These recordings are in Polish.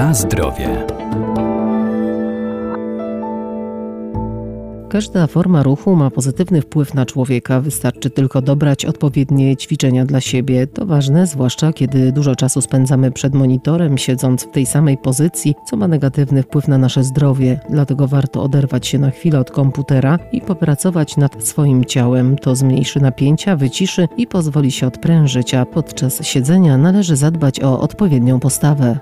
Na zdrowie. Każda forma ruchu ma pozytywny wpływ na człowieka, wystarczy tylko dobrać odpowiednie ćwiczenia dla siebie. To ważne, zwłaszcza kiedy dużo czasu spędzamy przed monitorem, siedząc w tej samej pozycji, co ma negatywny wpływ na nasze zdrowie. Dlatego warto oderwać się na chwilę od komputera i popracować nad swoim ciałem. To zmniejszy napięcia, wyciszy i pozwoli się odprężyć, a podczas siedzenia należy zadbać o odpowiednią postawę.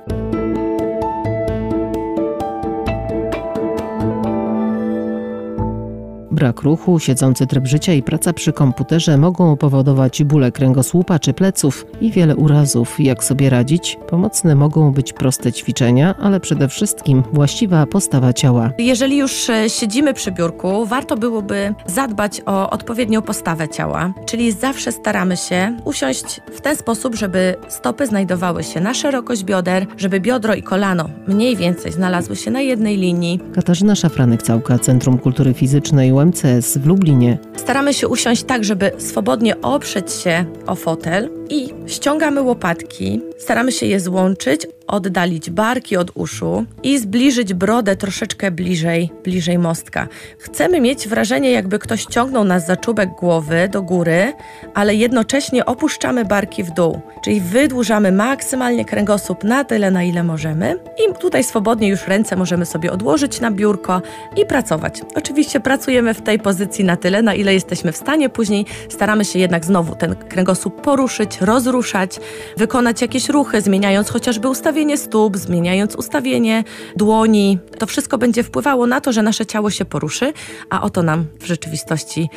Brak ruchu, siedzący tryb życia i praca przy komputerze mogą powodować bóle kręgosłupa czy pleców i wiele urazów. Jak sobie radzić? Pomocne mogą być proste ćwiczenia, ale przede wszystkim właściwa postawa ciała. Jeżeli już e, siedzimy przy biurku, warto byłoby zadbać o odpowiednią postawę ciała, czyli zawsze staramy się usiąść w ten sposób, żeby stopy znajdowały się na szerokość bioder, żeby biodro i kolano mniej więcej znalazły się na jednej linii. Katarzyna Szafranek-Całka, Centrum Kultury Fizycznej UMCS w Lublinie. Staramy się usiąść tak, żeby swobodnie oprzeć się o fotel i ściągamy łopatki, staramy się je złączyć, oddalić barki od uszu i zbliżyć brodę troszeczkę bliżej, bliżej mostka. Chcemy mieć wrażenie, jakby ktoś ciągnął nas za czubek głowy do góry, ale jednocześnie opuszczamy barki w dół, czyli wydłużamy maksymalnie kręgosłup na tyle, na ile możemy i tutaj swobodnie już ręce możemy sobie odłożyć na biurko i pracować. Oczywiście pracujemy w tej pozycji na tyle, na ile jesteśmy w stanie, później staramy się jednak znowu ten kręgosłup poruszyć, rozruszać, wykonać jakieś ruchy, zmieniając chociażby ustawienie stóp, zmieniając ustawienie dłoni. To wszystko będzie wpływało na to, że nasze ciało się poruszy, a o to nam w rzeczywistości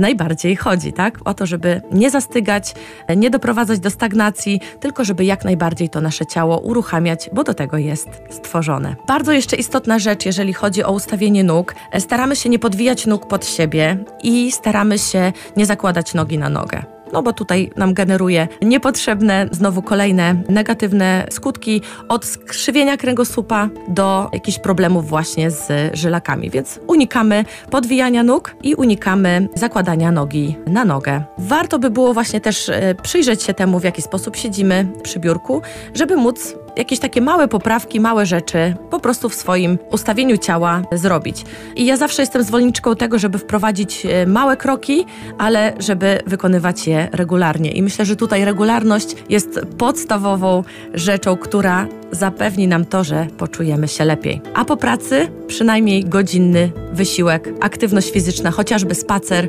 najbardziej chodzi, tak? O to, żeby nie zastygać, nie doprowadzać do stagnacji, tylko żeby jak najbardziej to nasze ciało uruchamiać, bo do tego jest stworzone. Bardzo jeszcze istotna rzecz, jeżeli chodzi o ustawienie nóg, staramy się nie podwijać nóg pod siebie i staramy się nie zakładać nogi na nogę no bo tutaj nam generuje niepotrzebne, znowu kolejne negatywne skutki od skrzywienia kręgosłupa do jakichś problemów właśnie z żylakami. Więc unikamy podwijania nóg i unikamy zakładania nogi na nogę. Warto by było właśnie też e, przyjrzeć się temu, w jaki sposób siedzimy przy biurku, żeby móc jakieś takie małe poprawki, małe rzeczy po prostu w swoim ustawieniu ciała zrobić. I ja zawsze jestem zwolenniczką tego, żeby wprowadzić e, małe kroki, ale żeby wykonywać je regularnie. I myślę, że tutaj regularność jest podstawową rzeczą, która zapewni nam to, że poczujemy się lepiej. A po pracy przynajmniej godzinny wysiłek, aktywność fizyczna, chociażby spacer.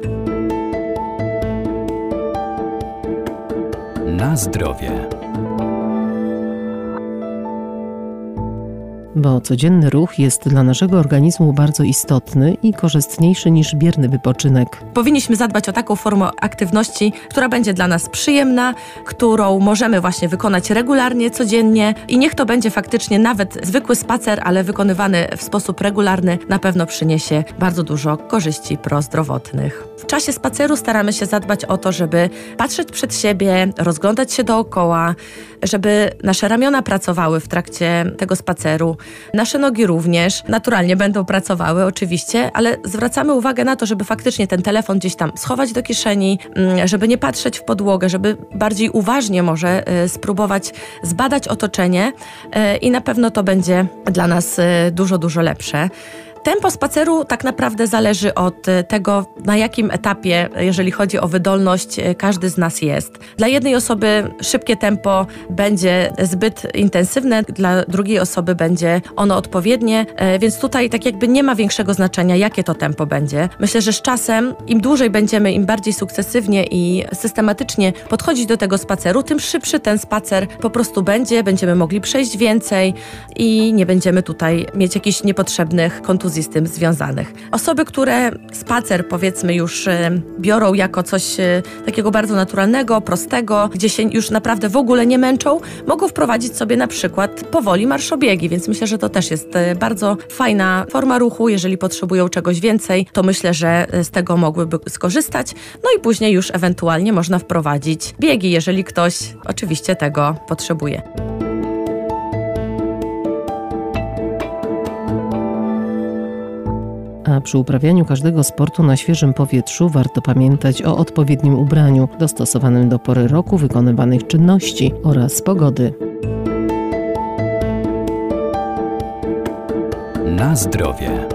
Na zdrowie. Bo codzienny ruch jest dla naszego organizmu bardzo istotny i korzystniejszy niż bierny wypoczynek. Powinniśmy zadbać o taką formę aktywności, która będzie dla nas przyjemna, którą możemy właśnie wykonać regularnie, codziennie i niech to będzie faktycznie nawet zwykły spacer, ale wykonywany w sposób regularny na pewno przyniesie bardzo dużo korzyści prozdrowotnych. W czasie spaceru staramy się zadbać o to, żeby patrzeć przed siebie, rozglądać się dookoła, żeby nasze ramiona pracowały w trakcie tego spaceru, Nasze nogi również naturalnie będą pracowały, oczywiście, ale zwracamy uwagę na to, żeby faktycznie ten telefon gdzieś tam schować do kieszeni, mm, żeby nie patrzeć w podłogę, żeby bardziej uważnie może e, spróbować zbadać otoczenie e, i na pewno to będzie dla nas e, dużo, dużo lepsze. Tempo spaceru tak naprawdę zależy od e, tego, na jakim etapie, jeżeli chodzi o wydolność, e, każdy z nas jest. Dla jednej osoby szybkie tempo będzie zbyt intensywne, dla drugiej osoby będzie ono odpowiednie, e, więc tutaj tak jakby nie ma większego znaczenia, jakie to tempo będzie. Myślę, że z czasem, im dłużej będziemy, im bardziej sukcesywnie i systematycznie podchodzić do tego spaceru, tym szybszy ten spacer po prostu będzie, będziemy mogli przejść więcej i nie będziemy tutaj mieć jakichś niepotrzebnych kontuzji z tym związanych. Osoby, które spacer powiedzmy już e, biorą jako coś e, takiego bardzo naturalnego, prostego, gdzie się już naprawdę w ogóle nie męczą, mogą wprowadzić sobie na przykład powoli marszobiegi, więc myślę, że to też jest e, bardzo fajna forma ruchu. Jeżeli potrzebują czegoś więcej, to myślę, że z tego mogłyby skorzystać. No i później już ewentualnie można wprowadzić biegi, jeżeli ktoś oczywiście tego potrzebuje. a przy uprawianiu każdego sportu na świeżym powietrzu warto pamiętać o odpowiednim ubraniu, dostosowanym do pory roku, wykonywanych czynności oraz pogody. Na zdrowie.